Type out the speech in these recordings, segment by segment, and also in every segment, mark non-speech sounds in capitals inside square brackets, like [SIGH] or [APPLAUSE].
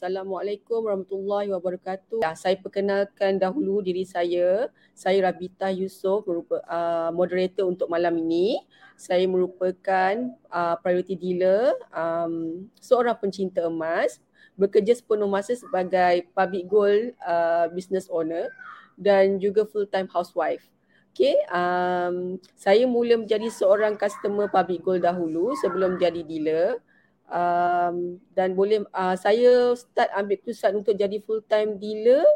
Assalamualaikum warahmatullahi wabarakatuh. Ya, saya perkenalkan dahulu diri saya. Saya Rabita Yusof, merupakan uh, moderator untuk malam ini. Saya merupakan uh, priority dealer, um, seorang pencinta emas, bekerja sepenuh masa sebagai public gold uh, business owner dan juga full time housewife. Okay, um, saya mula menjadi seorang customer public gold dahulu sebelum jadi dealer um, dan boleh uh, saya start ambil keputusan untuk jadi full time dealer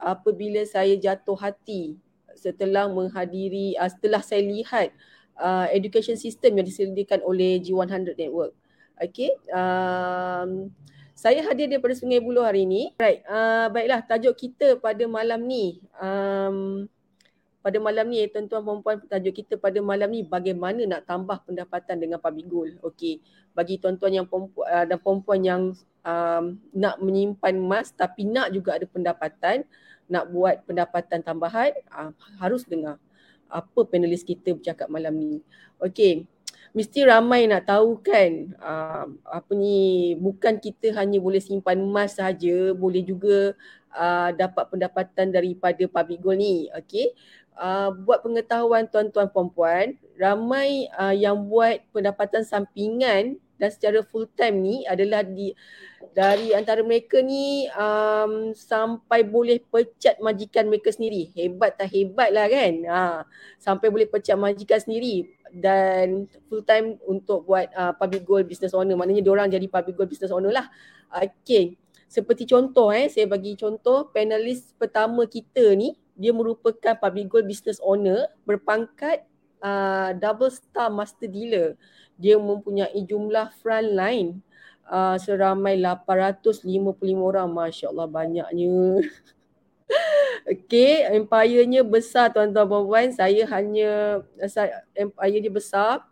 apabila saya jatuh hati setelah menghadiri uh, setelah saya lihat uh, education system yang disediakan oleh G100 network. Okay. Um, saya hadir daripada Sungai Buloh hari ini. Right. Uh, baiklah tajuk kita pada malam ni um, pada malam ni tuan-tuan perempuan tajuk kita pada malam ni bagaimana nak tambah pendapatan dengan public goal. Okey. Bagi tuan-tuan yang perempuan uh, dan perempuan yang um, nak menyimpan emas tapi nak juga ada pendapatan, nak buat pendapatan tambahan, uh, harus dengar apa panelis kita bercakap malam ni. Okey. Mesti ramai nak tahu kan uh, apa ni bukan kita hanya boleh simpan emas saja, boleh juga uh, dapat pendapatan daripada public goal ni. Okey uh, buat pengetahuan tuan-tuan puan-puan, ramai uh, yang buat pendapatan sampingan dan secara full time ni adalah di dari antara mereka ni um, sampai boleh pecat majikan mereka sendiri. Hebat tak hebat lah kan? Ha, sampai boleh pecat majikan sendiri dan full time untuk buat uh, public goal business owner. Maknanya diorang jadi public goal business owner lah. Okay. Seperti contoh eh, saya bagi contoh panelis pertama kita ni dia merupakan public gold business owner berpangkat uh, double star master dealer. Dia mempunyai jumlah front line uh, seramai 855 orang. Masya Allah banyaknya. [LAUGHS] okay, empire-nya besar tuan-tuan puan Saya hanya, empire dia besar.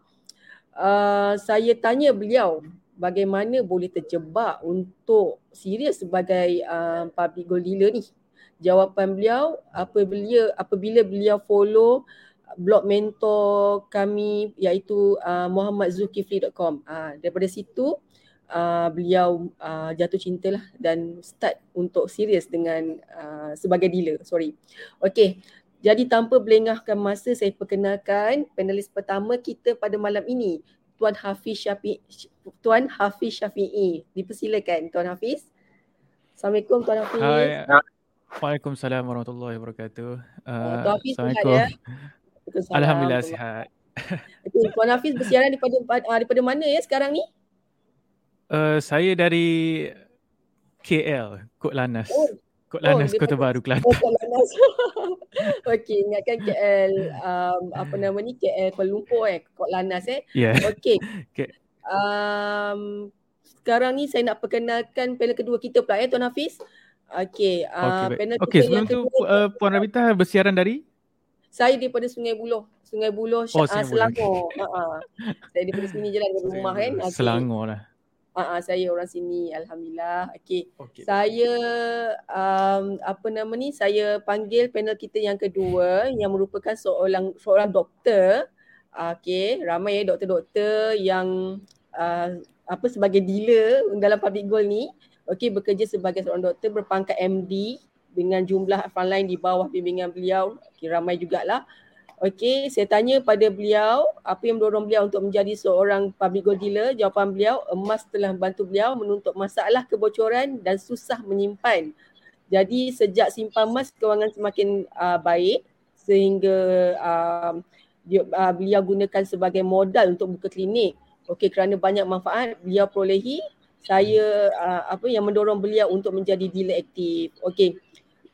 Uh, saya tanya beliau bagaimana boleh terjebak untuk serius sebagai uh, public gold dealer ni jawapan beliau apabila apabila beliau follow blog mentor kami iaitu uh, muhammadzulkifli.com. Uh, daripada situ uh, beliau uh, jatuh cinta lah dan start untuk serius dengan uh, sebagai dealer. Sorry. Okay. Jadi tanpa belengahkan masa saya perkenalkan panelis pertama kita pada malam ini. Tuan Hafiz Syafiq Tuan Hafiz Syafi'i. Dipersilakan Tuan Hafiz. Assalamualaikum Tuan Hafiz. Hai. Waalaikumsalam warahmatullahi wabarakatuh. Uh, Assalamualaikum. Ya? Alhamdulillah sihat. Okay, Puan Hafiz bersiaran daripada uh, daripada mana ya sekarang ni? Uh, saya dari KL, Kota Lanas. Oh. Kota Lanas, oh, Kota Baru, [LAUGHS] Kelantan. Oh, Kota Lanas. [LAUGHS] Okey, ingatkan KL, um, apa nama ni, KL Kuala Lumpur eh, Kota Lanas eh. Yeah. Okey. [LAUGHS] Okay. Um, sekarang ni saya nak perkenalkan panel kedua kita pula eh, Tuan Hafiz. Okey, uh, okay, panel okay, sebelum tu uh, Puan Rabita bersiaran dari? Saya daripada Sungai Buloh. Sungai Buloh, oh, uh, Selangor. Okay. Uh-huh. Saya daripada sini je lah dari rumah kan. Okay. Selangor lah. Uh-huh, saya orang sini, Alhamdulillah. Okey, okay. saya um, apa nama ni, saya panggil panel kita yang kedua yang merupakan seorang, seorang doktor. Okey, ramai ya doktor-doktor yang uh, apa sebagai dealer dalam public goal ni okey bekerja sebagai seorang doktor berpangkat MD dengan jumlah frontline di bawah bimbingan beliau. Okay, ramai jugalah. Okey saya tanya pada beliau apa yang mendorong beliau untuk menjadi seorang public gold dealer? Jawapan beliau emas telah membantu beliau menuntut masalah kebocoran dan susah menyimpan. Jadi sejak simpan emas kewangan semakin uh, baik sehingga uh, dia, uh, beliau gunakan sebagai modal untuk buka klinik. Okey kerana banyak manfaat beliau perolehi saya uh, apa yang mendorong beliau untuk menjadi dealer aktif. Okey.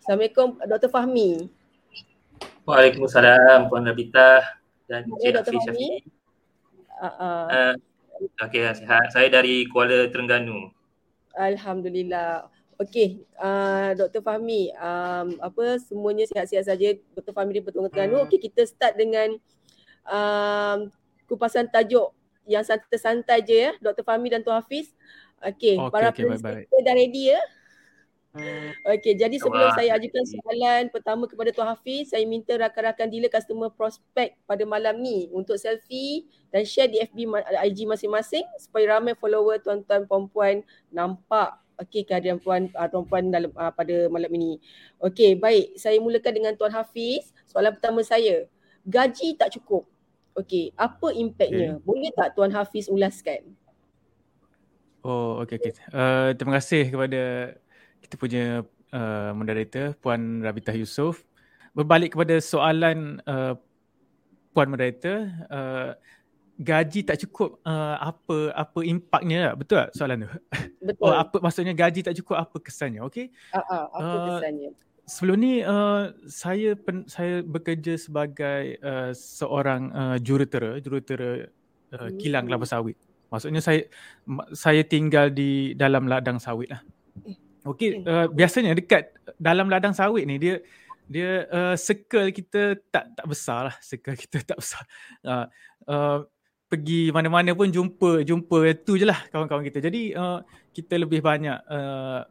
Assalamualaikum Dr. Fahmi. Waalaikumsalam Puan Rabita dan Encik Dr. Syafiq. Uh, uh. Okey, sihat. Saya dari Kuala Terengganu. Alhamdulillah. Okey, uh, Dr. Fahmi, um, apa semuanya sihat-sihat saja. Dr. Fahmi di Petung Terengganu. Hmm. Okey, kita start dengan um, kupasan tajuk yang santai-santai je ya, Dr. Fahmi dan Tuan Hafiz. Okey, okay, para okay, penonton dah ready ya? Okey, jadi sebelum Wah. saya ajukan soalan pertama kepada Tuan Hafiz, saya minta rakan-rakan dealer customer prospek pada malam ni untuk selfie dan share di FB IG masing-masing supaya ramai follower tuan-tuan puan-puan nampak okey kehadiran puan uh, tuan-puan dalam uh, pada malam ini. Okey, baik. Saya mulakan dengan Tuan Hafiz. Soalan pertama saya. Gaji tak cukup. Okey, apa impaknya? Okay. Boleh tak Tuan Hafiz ulaskan? Oh, okey okey. Uh, terima kasih kepada kita punya uh, moderator Puan Rabitah Yusof. Berbalik kepada soalan uh, Puan moderator, uh, gaji tak cukup uh, apa apa impaknya betul tak soalan tu? [LAUGHS] Betul. oh, apa maksudnya gaji tak cukup apa kesannya? Okey uh, uh, apa uh, kesannya? sebelum ni uh, saya pen, saya bekerja sebagai uh, seorang uh, jurutera jurutera uh, kilang kelapa sawit maksudnya saya saya tinggal di dalam ladang sawit lah eh, okey uh, biasanya dekat dalam ladang sawit ni dia dia uh, circle kita tak tak besar lah circle [LAUGHS] kita tak besar uh, uh, pergi mana-mana pun jumpa jumpa tu je lah kawan-kawan kita. Jadi uh, kita lebih banyak uh,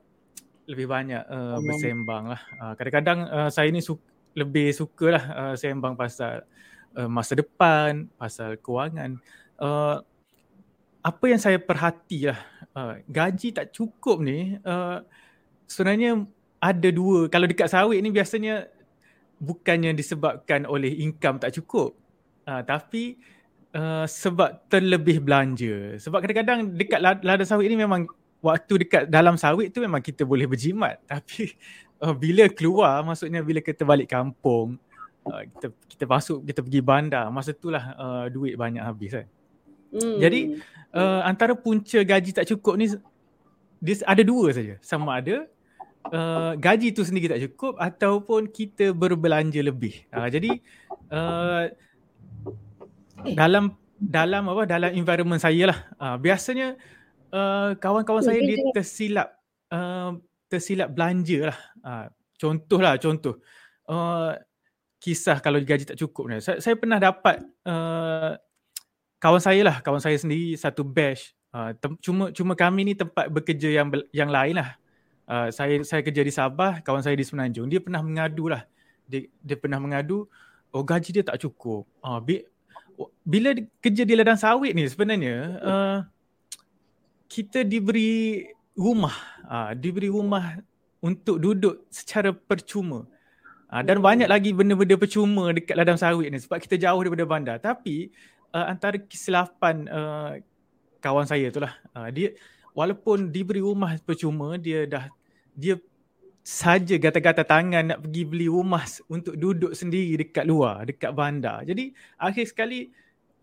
lebih banyak uh, bersembang lah. Uh, kadang-kadang uh, saya ni su- lebih suka lah uh, sembang pasal uh, masa depan, pasal kewangan. Uh, apa yang saya perhati lah, uh, gaji tak cukup ni uh, sebenarnya ada dua. Kalau dekat sawit ni biasanya bukannya disebabkan oleh income tak cukup. Uh, tapi uh, sebab terlebih belanja. Sebab kadang-kadang dekat ladang sawit ni memang waktu dekat dalam sawit tu memang kita boleh berjimat. [LAUGHS] Tapi uh, bila keluar maksudnya bila kita balik kampung, uh, kita kita masuk, kita pergi bandar, masa itulah uh, duit banyak habis kan. Hmm. Jadi uh, antara punca gaji tak cukup ni dia ada dua saja. Sama ada uh, gaji tu sendiri tak cukup ataupun kita berbelanja lebih. Uh, jadi uh, dalam dalam apa dalam environment saya lah uh, biasanya uh, kawan-kawan saya dia tersilap uh, tersilap belanja lah uh, contoh lah contoh uh, kisah kalau gaji tak cukup ni saya, saya pernah dapat uh, kawan saya lah kawan saya sendiri satu batch. Uh, tem- cuma cuma kami ni tempat bekerja yang yang lain lah. Uh, saya saya kerja di Sabah kawan saya di Semenanjung. Dia pernah mengadu lah. Dia, dia pernah mengadu oh gaji dia tak cukup. Uh, bila kerja di ladang sawit ni sebenarnya uh, kita diberi rumah. Uh, diberi rumah untuk duduk secara percuma. Uh, dan banyak lagi benda-benda percuma dekat ladang sawit ni sebab kita jauh daripada bandar. Tapi uh, antara kesilapan uh, kawan saya tu lah uh, dia walaupun diberi rumah percuma dia dah dia saja gata-gata tangan nak pergi beli rumah untuk duduk sendiri dekat luar, dekat bandar. Jadi akhir sekali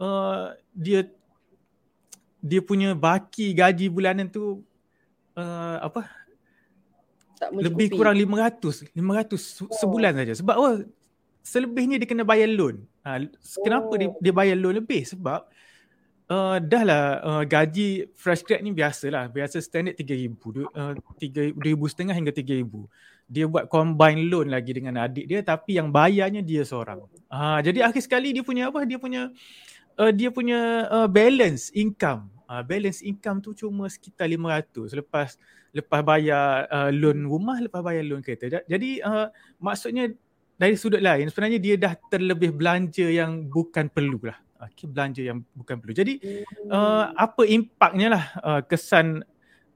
uh, dia dia punya baki gaji bulanan tu uh, apa? Tak lebih kurang 500, 500 oh. sebulan saja. Sebab oh, selebihnya dia kena bayar loan. Uh, kenapa oh. dia, dia bayar loan lebih? Sebab Uh, dah lah uh, gaji fresh grad ni biasa lah. Biasa standard RM3,000. Uh, RM3,000 hingga RM3,000. Dia buat combine loan lagi dengan adik dia tapi yang bayarnya dia seorang. Uh, jadi akhir sekali dia punya apa? Dia punya uh, dia punya uh, balance income. Uh, balance income tu cuma sekitar RM500 lepas lepas bayar uh, loan rumah, lepas bayar loan kereta. Jadi uh, maksudnya dari sudut lain sebenarnya dia dah terlebih belanja yang bukan perlu lah okay, belanja yang bukan perlu. Jadi uh, apa impaknya lah uh, kesan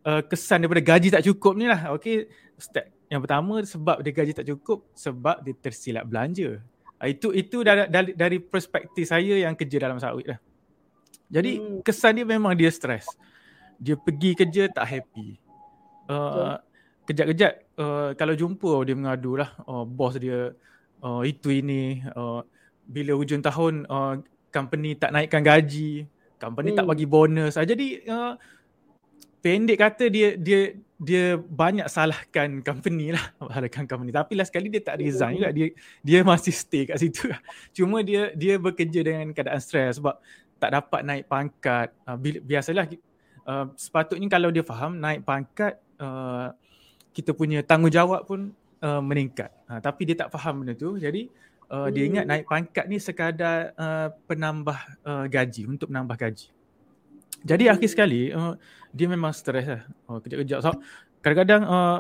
uh, kesan daripada gaji tak cukup ni lah. Okay, step yang pertama sebab dia gaji tak cukup sebab dia tersilap belanja. Uh, itu itu dari, dari dari perspektif saya yang kerja dalam sawit lah. Jadi hmm. kesan dia memang dia stres. Dia pergi kerja tak happy. Uh, kejap-kejap uh, kalau jumpa dia mengadu lah uh, bos dia uh, itu ini uh, bila hujung tahun uh, company tak naikkan gaji, company hmm. tak bagi bonus. Ah, jadi uh, pendek kata dia dia dia banyak salahkan company lah, [LAUGHS] salahkan company. Tapi last sekali dia tak resign juga. Dia dia masih stay kat situ. [LAUGHS] Cuma dia dia bekerja dengan keadaan stres sebab tak dapat naik pangkat. Uh, biasalah uh, sepatutnya kalau dia faham naik pangkat uh, kita punya tanggungjawab pun uh, meningkat. Uh, tapi dia tak faham benda tu. Jadi uh, hmm. dia ingat naik pangkat ni sekadar uh, penambah uh, gaji untuk menambah gaji. Jadi hmm. akhir sekali uh, dia memang stres lah. Oh, kejap-kejap. So, kadang-kadang uh,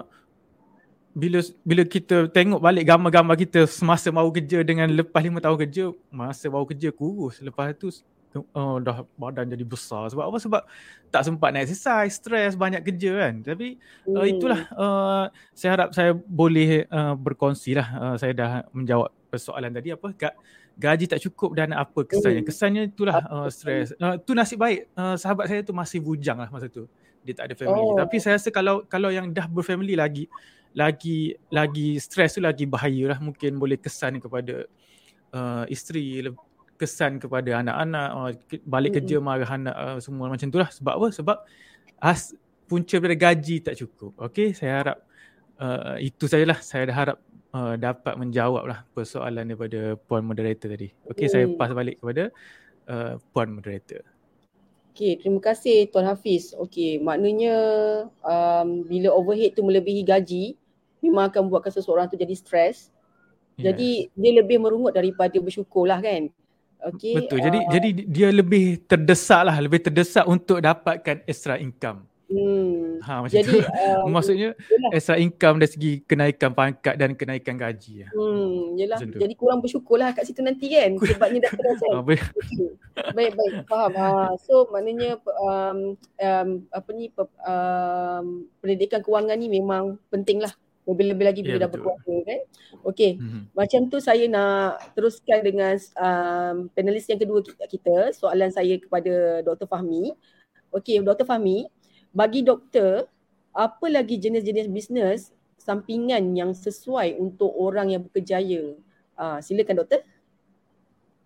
bila bila kita tengok balik gambar-gambar kita semasa baru kerja dengan lepas lima tahun kerja, masa baru kerja kurus. Lepas tu oh, dah badan jadi besar. Sebab apa? Sebab tak sempat nak exercise stres banyak kerja kan. Tapi uh, hmm. uh, itulah uh, saya harap saya boleh uh, berkongsi lah uh, saya dah menjawab persoalan tadi. Apa? Gak gaji tak cukup dan apa kesannya? Hmm. kesannya itulah uh, stres uh, tu nasib baik. Uh, sahabat saya tu masih bujang lah masa tu. Dia tak ada family. Oh. tapi saya rasa kalau kalau yang dah berfamily lagi lagi lagi stres tu lagi bahaya lah. Mungkin boleh kesan kepada uh, isteri kesan kepada anak-anak uh, balik mm-hmm. kerja marah anak uh, semua macam tu lah sebab apa sebab as punca daripada gaji tak cukup okey saya harap uh, itu sajalah saya dah harap uh, dapat menjawab lah persoalan daripada puan moderator tadi okey mm. saya pass balik kepada uh, puan moderator Okey, terima kasih Tuan Hafiz. Okey, maknanya um, bila overhead tu melebihi gaji, memang akan buatkan seseorang tu jadi stres. Yeah. Jadi dia lebih merungut daripada bersyukur lah kan. Okay. Betul. Jadi uh, jadi dia lebih terdesak lah, lebih terdesak untuk dapatkan extra income. Hmm. Ha macam jadi, tu. Uh, [LAUGHS] Maksudnya yelah. extra income dari segi kenaikan pangkat dan kenaikan gaji. Hmm, yalah. Jadi kurang bersyukurlah kat situ nanti kan sebabnya dah terasa. [LAUGHS] ha, baik. baik baik faham. Ha so maknanya um, um apa ni um, pendidikan kewangan ni memang pentinglah lebih-lebih lagi bila yeah, dah berkeluarga kan. Okey. Mm-hmm. Macam tu saya nak teruskan dengan um, panelis yang kedua kita. Soalan saya kepada Dr. Fahmi. Okey, Dr. Fahmi, bagi doktor, apa lagi jenis-jenis bisnes sampingan yang sesuai untuk orang yang berkejaya? Uh, silakan doktor.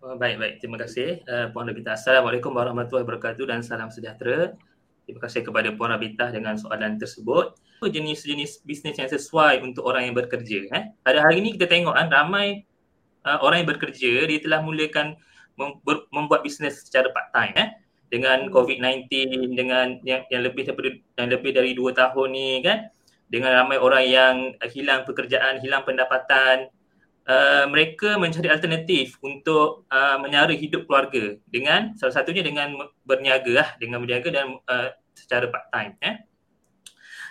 Oh, baik, baik. Terima kasih. Uh, Puan Rabita. Assalamualaikum warahmatullahi wabarakatuh dan salam sejahtera. Terima kasih kepada Puan Rabita dengan soalan tersebut apa jenis-jenis bisnes yang sesuai untuk orang yang bekerja eh? Pada hari ini kita tengok kan ramai uh, orang yang bekerja dia telah mulakan mem- membuat bisnes secara part time eh? Dengan hmm. COVID-19 dengan yang, yang lebih daripada yang lebih dari 2 tahun ni kan? Dengan ramai orang yang hilang pekerjaan hilang pendapatan uh, mereka mencari alternatif untuk uh, menyara hidup keluarga dengan salah satunya dengan berniaga lah dengan berniaga dan uh, secara part time eh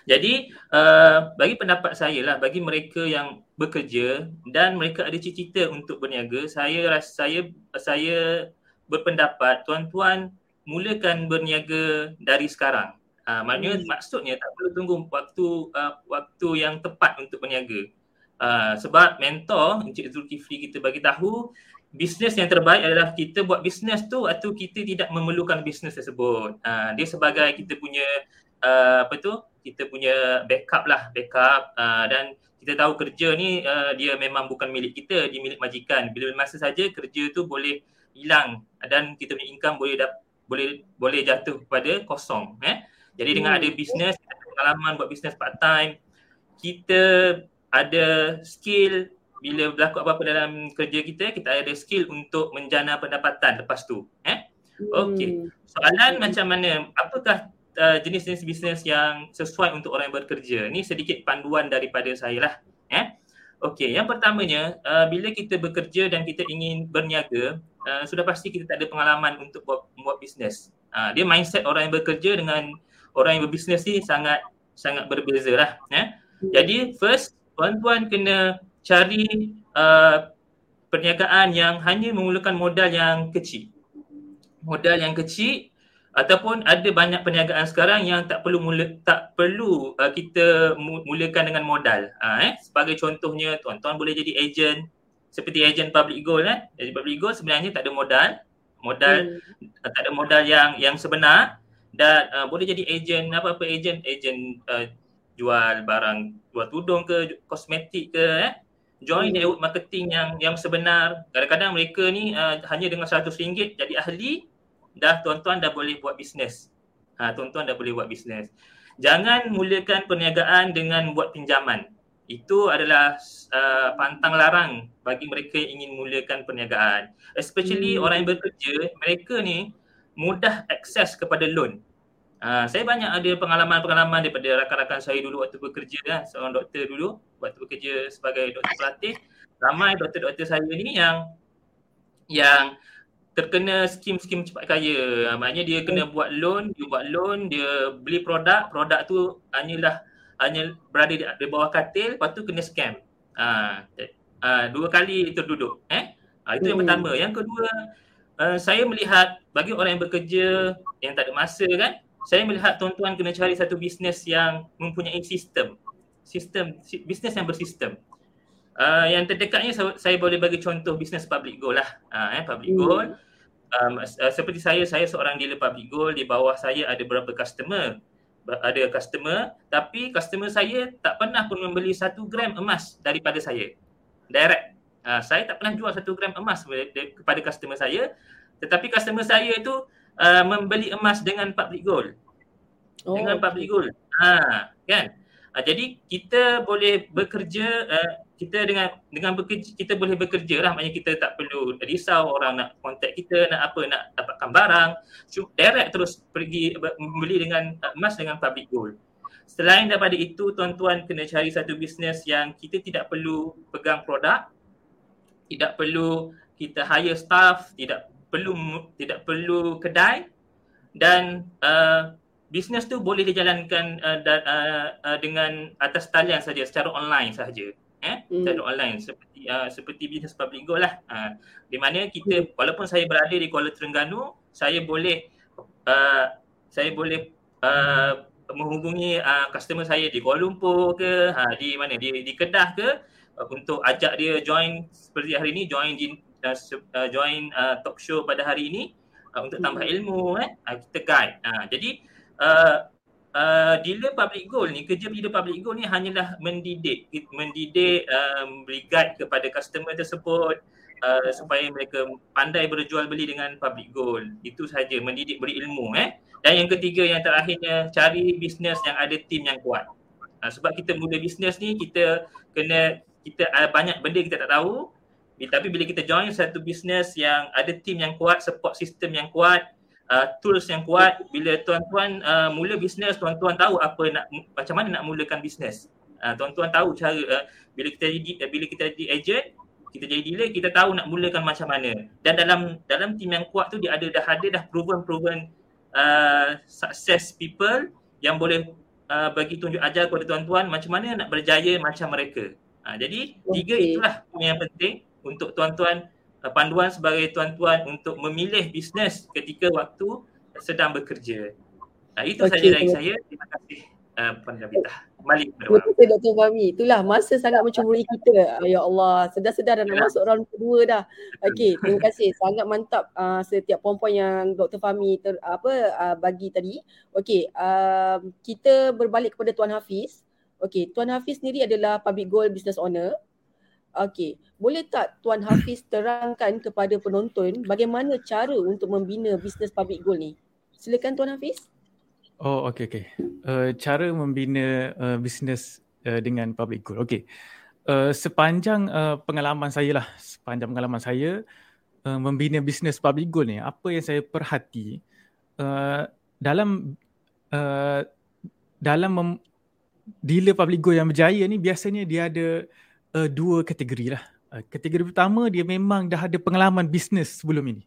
jadi uh, bagi pendapat saya lah bagi mereka yang bekerja dan mereka ada cita-cita untuk berniaga, saya rasa saya saya berpendapat tuan-tuan mulakan berniaga dari sekarang. Uh, maknanya hmm. maksudnya tak perlu tunggu waktu uh, waktu yang tepat untuk berniaga. Uh, sebab mentor Encik Zulkifli kita bagi tahu bisnes yang terbaik adalah kita buat bisnes tu atau kita tidak memerlukan bisnes tersebut. Uh, dia sebagai kita punya uh, apa tu? Kita punya backup lah backup. Uh, dan kita tahu kerja ni uh, dia memang bukan milik kita dia milik majikan. Bila masa saja kerja tu boleh hilang dan kita punya income boleh dap- boleh boleh jatuh kepada kosong eh. Jadi hmm. dengan ada bisnes pengalaman buat bisnes part time kita ada skill bila berlaku apa-apa dalam kerja kita kita ada skill untuk menjana pendapatan lepas tu eh. Okey. Hmm. soalan hmm. macam mana? Apakah uh, jenis-jenis bisnes yang sesuai untuk orang yang bekerja. Ini sedikit panduan daripada saya lah. Eh? Okey, yang pertamanya uh, bila kita bekerja dan kita ingin berniaga, uh, sudah pasti kita tak ada pengalaman untuk buat, buat bisnes. Uh, dia mindset orang yang bekerja dengan orang yang berbisnes ni sangat sangat berbeza lah. Eh? Jadi first, tuan-tuan kena cari uh, perniagaan yang hanya memerlukan modal yang kecil. Modal yang kecil ataupun ada banyak perniagaan sekarang yang tak perlu mula tak perlu uh, kita mulakan dengan modal. Uh, eh? Sebagai contohnya tuan-tuan boleh jadi ejen seperti ejen public gold eh? Jadi public gold sebenarnya tak ada modal. Modal hmm. uh, tak ada modal yang yang sebenar. Dan uh, boleh jadi ejen apa-apa ejen. Ejen uh, jual barang jual tudung ke kosmetik ke eh? Join hmm. network marketing yang yang sebenar. Kadang-kadang mereka ni uh, hanya dengan RM100 jadi ahli dah tuan-tuan dah boleh buat bisnes. Ha, tuan-tuan dah boleh buat bisnes. Jangan mulakan perniagaan dengan buat pinjaman. Itu adalah uh, pantang larang bagi mereka yang ingin mulakan perniagaan. Especially hmm. orang yang bekerja, mereka ni mudah akses kepada loan. Uh, saya banyak ada pengalaman-pengalaman daripada rakan-rakan saya dulu waktu bekerja kan, seorang doktor dulu, waktu bekerja sebagai doktor pelatih. Ramai doktor-doktor saya ni yang yang terkena skim-skim cepat kaya. Ha, maknanya dia kena buat loan, dia buat loan, dia beli produk, produk tu hanyalah hanya berada di, di bawah katil, lepas tu kena scam. Ha, ha, dua kali terduduk. Eh? Ha, itu yang hmm. pertama. Yang kedua, uh, saya melihat bagi orang yang bekerja yang tak ada masa kan, saya melihat tuan-tuan kena cari satu bisnes yang mempunyai sistem. Sistem bisnes yang bersistem. Uh, yang terdekatnya saya, boleh bagi contoh bisnes public goal lah. Uh, eh, public hmm. goal. Um, uh, seperti saya, saya seorang dealer public goal. Di bawah saya ada beberapa customer. Ada customer tapi customer saya tak pernah pun membeli satu gram emas daripada saya. Direct. Uh, saya tak pernah jual satu gram emas kepada customer saya. Tetapi customer saya itu uh, membeli emas dengan public goal. Oh. Dengan public goal. Ha, kan? Uh, jadi kita boleh bekerja uh, kita dengan dengan bekerja kita boleh bekerja lah. Maknanya kita tak perlu risau orang nak contact kita nak apa nak dapatkan barang. Direct terus pergi membeli dengan emas dengan public gold. Selain daripada itu tuan-tuan kena cari satu bisnes yang kita tidak perlu pegang produk tidak perlu kita hire staff tidak perlu tidak perlu kedai. Dan uh, bisnes tu boleh dijalankan uh, da, uh, uh, dengan atas talian saja secara online saja eh hmm. secara online seperti uh, seperti bisnes public go lah uh, di mana kita hmm. walaupun saya berada di Kuala Terengganu saya boleh uh, saya boleh uh, menghubungi uh, customer saya di Kuala Lumpur ke uh, di mana di di Kedah ke uh, untuk ajak dia join seperti hari ini join uh, uh, join uh, talk show pada hari ini uh, untuk tambah hmm. ilmu eh uh, kita guide uh, jadi uh, uh, dealer public goal ni kerja dealer public goal ni hanyalah mendidik mendidik um, guide kepada customer tersebut uh, supaya mereka pandai berjual beli dengan public goal itu saja mendidik beri ilmu eh. Dan yang ketiga yang terakhirnya cari bisnes yang ada tim yang kuat. Uh, sebab kita mula bisnes ni kita kena kita uh, banyak benda kita tak tahu. Tapi bila kita join satu bisnes yang ada tim yang kuat support system yang kuat uh, tools yang kuat bila tuan-tuan uh, mula bisnes tuan-tuan tahu apa nak macam mana nak mulakan bisnes. Uh, tuan-tuan tahu cara uh, bila kita jadi uh, bila kita jadi agent kita jadi dealer kita tahu nak mulakan macam mana. Dan dalam dalam tim yang kuat tu dia ada dah ada dah proven proven uh, success people yang boleh uh, bagi tunjuk ajar kepada tuan-tuan macam mana nak berjaya macam mereka. Uh, jadi tiga itulah yang penting untuk tuan-tuan panduan sebagai tuan-tuan untuk memilih bisnes ketika waktu sedang bekerja. Uh, itu okay. saja dari saya. Terima kasih uh, Puan Rabita. Kembali kepada kasih Dr. Fahmi. Itulah masa sangat mencuri kita. Ya Allah, sedar-sedar dah nak ya. masuk round kedua dah. Okey, terima kasih. Sangat mantap uh, setiap poin-poin yang Dr. Fahmi ter, apa uh, bagi tadi. Okey, uh, kita berbalik kepada Tuan Hafiz. Okey, Tuan Hafiz sendiri adalah public goal business owner. Okey, boleh tak Tuan Hafiz terangkan kepada penonton bagaimana cara untuk membina bisnes public goal ni? Silakan Tuan Hafiz. Oh, okey okey. Uh, cara membina uh, bisnes uh, dengan public goal. Okey. Uh, sepanjang uh, pengalaman saya lah, sepanjang pengalaman saya uh, membina bisnes public goal ni, apa yang saya perhati uh, dalam uh, dalam mem- dealer public goal yang berjaya ni biasanya dia ada uh, dua kategori lah. Uh, kategori pertama dia memang dah ada pengalaman bisnes sebelum ini.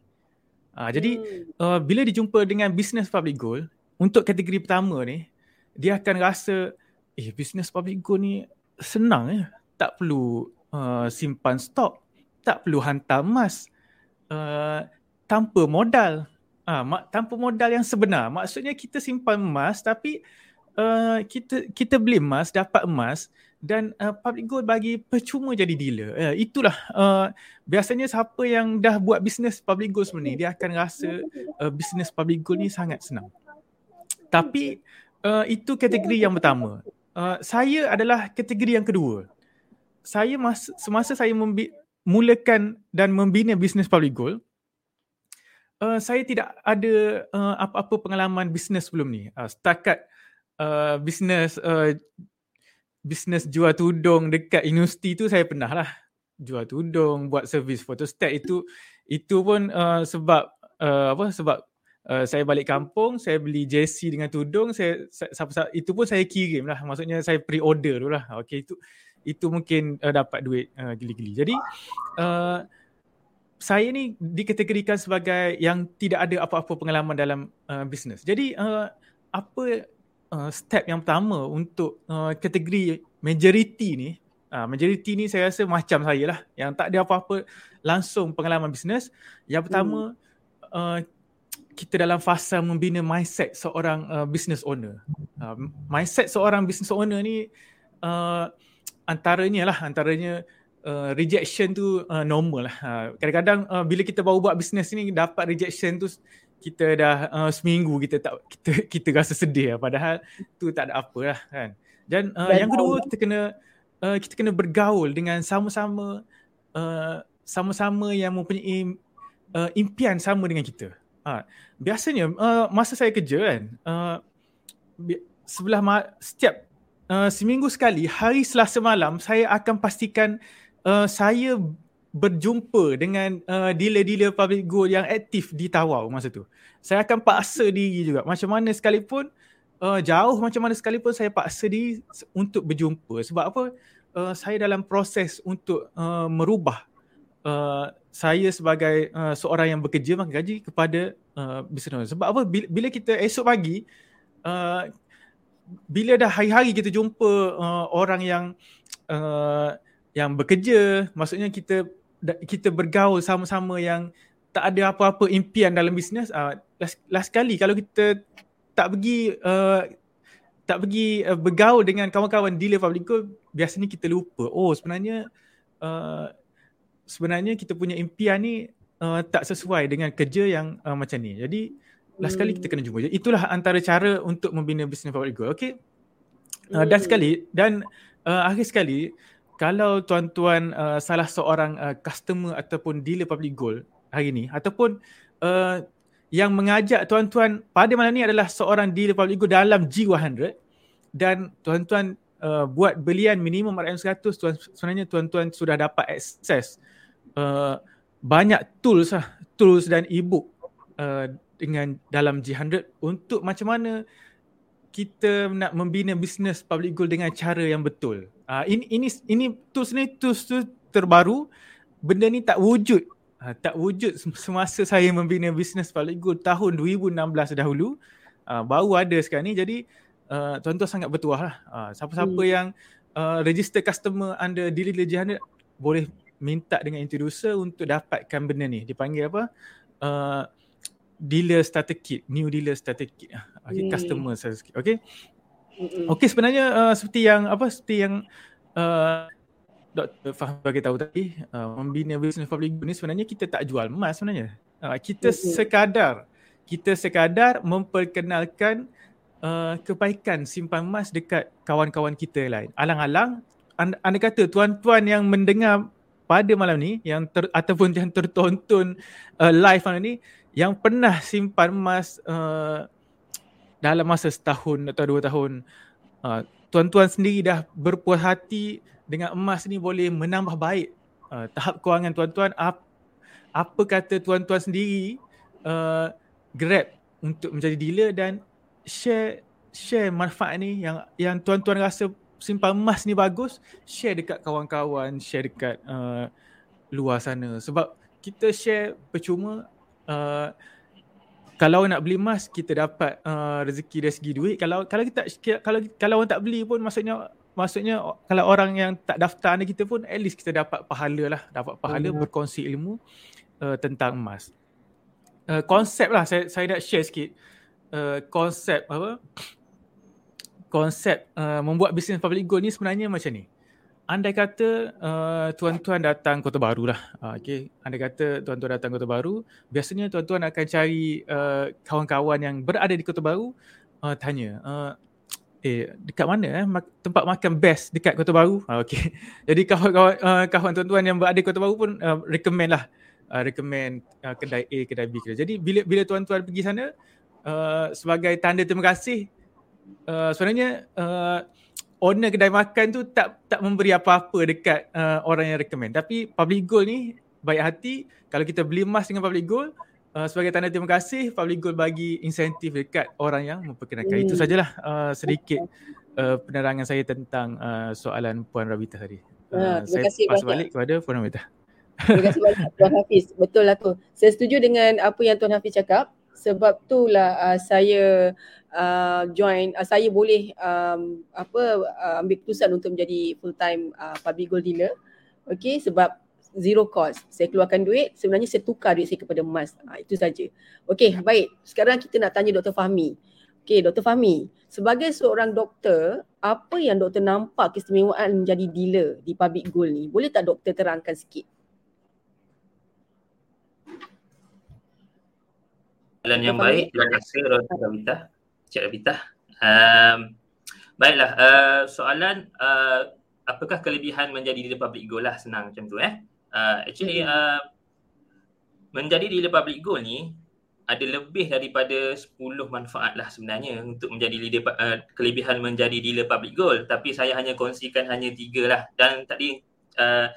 Uh, jadi uh, bila dijumpa dengan bisnes public goal, untuk kategori pertama ni, dia akan rasa eh bisnes public goal ni senang ya. Tak perlu uh, simpan stok, tak perlu hantar emas uh, tanpa modal. Ah, uh, tanpa modal yang sebenar. Maksudnya kita simpan emas tapi uh, kita kita beli emas, dapat emas dan uh, public goal bagi percuma jadi dealer. Uh, itulah uh, biasanya siapa yang dah buat bisnes public goal sebenarnya dia akan rasa uh, bisnes public goal ni sangat senang. Tapi uh, itu kategori yang pertama. Uh, saya adalah kategori yang kedua. Saya mas- semasa saya membi- mulakan dan membina bisnes public goal, uh, saya tidak ada uh, apa-apa pengalaman bisnes sebelum ni. Uh, setakat uh, bisnes uh, bisnes jual tudung dekat universiti tu saya pernah lah jual tudung buat servis photostat. Itu itu pun uh, sebab uh, apa sebab uh, saya balik kampung saya beli jersey dengan tudung saya, saya itu pun saya kirim lah. Maksudnya saya pre-order tu lah. Okey itu itu mungkin uh, dapat duit uh, gili-gili jadi uh, saya ni dikategorikan sebagai yang tidak ada apa-apa pengalaman dalam uh, bisnes. Jadi uh, apa uh, step yang pertama untuk uh, kategori majority ni uh, majority ni saya rasa macam saya lah yang tak ada apa-apa langsung pengalaman bisnes yang pertama hmm. uh, kita dalam fasa membina mindset seorang uh, business owner. Uh, mindset seorang business owner ni uh, antaranya lah, antaranya uh, rejection tu uh, normal lah. Uh, kadang-kadang uh, bila kita baru buat business ni dapat rejection tu kita dah uh, seminggu kita tak kita kita rasa sedih lah. padahal tu tak ada apa lah kan. Dan uh, yang kedua kita kena uh, kita kena bergaul dengan sama-sama uh, sama-sama yang mempunyai uh, impian sama dengan kita. Ha, biasanya uh, masa saya kerja kan uh, sebelah ma- setiap uh, seminggu sekali hari Selasa malam saya akan pastikan uh, saya berjumpa dengan uh, dealer-dealer public good yang aktif di Tawau masa tu. Saya akan paksa diri juga macam mana sekalipun uh, jauh macam mana sekalipun saya paksa diri untuk berjumpa sebab apa uh, saya dalam proses untuk uh, merubah uh, saya sebagai uh, seorang yang bekerja makan gaji kepada uh, owner. Sebab apa? Bila, bila kita esok pagi, uh, bila dah hari-hari kita jumpa uh, orang yang uh, yang bekerja, maksudnya kita kita bergaul sama-sama yang tak ada apa-apa impian dalam bisnes. Uh, last, last kali kalau kita tak pergi uh, tak pergi uh, bergaul dengan kawan-kawan dealer public biasanya kita lupa. Oh sebenarnya uh, sebenarnya kita punya impian ni uh, tak sesuai dengan kerja yang uh, macam ni. Jadi last hmm. kali kita kena jumpa. Itulah antara cara untuk membina bisnes public goal. Okay. Uh, dan hmm. sekali dan uh, akhir sekali kalau tuan-tuan uh, salah seorang uh, customer ataupun dealer public goal hari ni ataupun uh, yang mengajak tuan-tuan pada malam ni adalah seorang dealer public goal dalam G100 dan tuan-tuan uh, buat belian minimum RM100 tuan, sebenarnya tuan-tuan sudah dapat akses uh, banyak tools lah, tools dan ebook uh, dengan dalam G100 untuk macam mana kita nak membina bisnes public goal dengan cara yang betul. Uh, ini ini ini tools ni tools tu terbaru. Benda ni tak wujud. Uh, tak wujud semasa saya membina bisnes public goal tahun 2016 dahulu. Uh, baru ada sekarang ni. Jadi uh, tuan-tuan sangat bertuah lah. Uh, siapa-siapa hmm. yang uh, register customer under Dili G100 boleh minta dengan introducer untuk dapatkan benda ni. Dipanggil apa? Uh, dealer starter kit, new dealer starter kit. Okay, hmm. customer starter kit. Okay. Mm-mm. Okay sebenarnya uh, seperti yang apa seperti yang uh, Dr. Faham bagi tahu tadi uh, membina business public good ni sebenarnya kita tak jual emas sebenarnya. Uh, kita mm-hmm. sekadar kita sekadar memperkenalkan uh, kebaikan simpan emas dekat kawan-kawan kita lain. Alang-alang anda, anda kata tuan-tuan yang mendengar pada malam ni yang ter, ataupun yang tertonton uh, live malam ni yang pernah simpan emas uh, dalam masa setahun atau dua tahun uh, tuan-tuan sendiri dah berpuas hati dengan emas ni boleh menambah baik uh, tahap kewangan tuan-tuan ap, apa kata tuan-tuan sendiri uh, grab untuk menjadi dealer dan share share manfaat ni yang yang tuan-tuan rasa simpan emas ni bagus, share dekat kawan-kawan, share dekat uh, luar sana. Sebab kita share percuma uh, kalau nak beli emas kita dapat uh, rezeki dari segi duit. Kalau kalau kita kalau kalau orang tak beli pun maksudnya maksudnya kalau orang yang tak daftar ni kita pun at least kita dapat pahala lah, dapat pahala hmm. berkongsi ilmu uh, tentang emas. Uh, konsep lah saya saya nak share sikit. Uh, konsep apa? konsep uh, membuat bisnes public good ni sebenarnya macam ni. Andai kata uh, tuan-tuan datang Kota Baru lah. Uh, okay. Andai kata tuan-tuan datang Kota Baru, biasanya tuan-tuan akan cari uh, kawan-kawan yang berada di Kota Baru uh, tanya, uh, eh dekat mana eh tempat makan best dekat Kota Baru? Uh, okay. [LAUGHS] Jadi kawan-kawan uh, kawan tuan-tuan yang berada di Kota Baru pun uh, recommend lah. Uh, recommend uh, kedai A, kedai B. Kedai. Jadi bila bila tuan-tuan pergi sana, uh, sebagai tanda terima kasih, uh, sebenarnya uh, owner kedai makan tu tak tak memberi apa-apa dekat uh, orang yang recommend. Tapi public goal ni baik hati kalau kita beli emas dengan public goal uh, sebagai tanda terima kasih public goal bagi insentif dekat orang yang memperkenalkan. Hmm. Itu sajalah uh, sedikit uh, penerangan saya tentang uh, soalan Puan Rabita tadi. Uh, ya, saya kasih pas banyak. balik kepada Puan Rabita. Terima kasih banyak [LAUGHS] Tuan Hafiz. Betul lah tu. Saya setuju dengan apa yang Tuan Hafiz cakap. Sebab itulah uh, saya uh, join uh, saya boleh um, apa uh, ambil keputusan untuk menjadi full time uh, public gold dealer okey sebab zero cost. Saya keluarkan duit, sebenarnya saya tukar duit saya kepada emas. Ha, itu saja. Okey, baik. Sekarang kita nak tanya Dr. Fahmi. Okey, Dr. Fahmi. Sebagai seorang doktor, apa yang doktor nampak keistimewaan menjadi dealer di public gold ni? Boleh tak doktor terangkan sikit? Jalan yang baik. Terima kasih Dr. Ravita. Cik Ravita. Um, baiklah, uh, soalan uh, apakah kelebihan menjadi dealer public gold lah senang macam tu eh. Uh, actually uh, menjadi dealer public gold ni ada lebih daripada 10 manfaat lah sebenarnya untuk menjadi leader uh, kelebihan menjadi dealer public gold tapi saya hanya kongsikan hanya tiga lah dan tadi uh,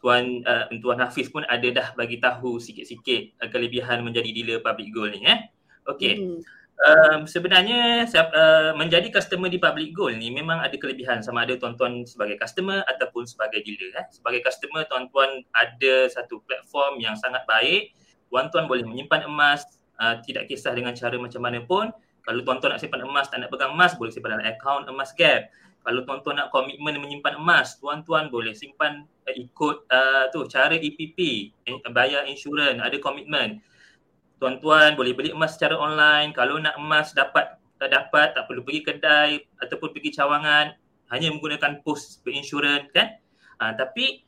tuan uh, tuan Hafiz pun ada dah bagi tahu sikit-sikit uh, kelebihan menjadi dealer public gold ni eh. Okey. Hmm um, sebenarnya uh, menjadi customer di Public Gold ni memang ada kelebihan sama ada tuan-tuan sebagai customer ataupun sebagai dealer. Eh. Sebagai customer tuan-tuan ada satu platform yang sangat baik. Tuan-tuan boleh menyimpan emas uh, tidak kisah dengan cara macam mana pun. Kalau tuan-tuan nak simpan emas tak nak pegang emas boleh simpan dalam account emas gap. Kalau tuan-tuan nak komitmen menyimpan emas, tuan-tuan boleh simpan uh, ikut uh, tu cara EPP, eh, bayar insurans, ada komitmen tuan-tuan boleh beli emas secara online. Kalau nak emas dapat tak dapat tak perlu pergi kedai ataupun pergi cawangan hanya menggunakan pos berinsurans kan? Ha, tapi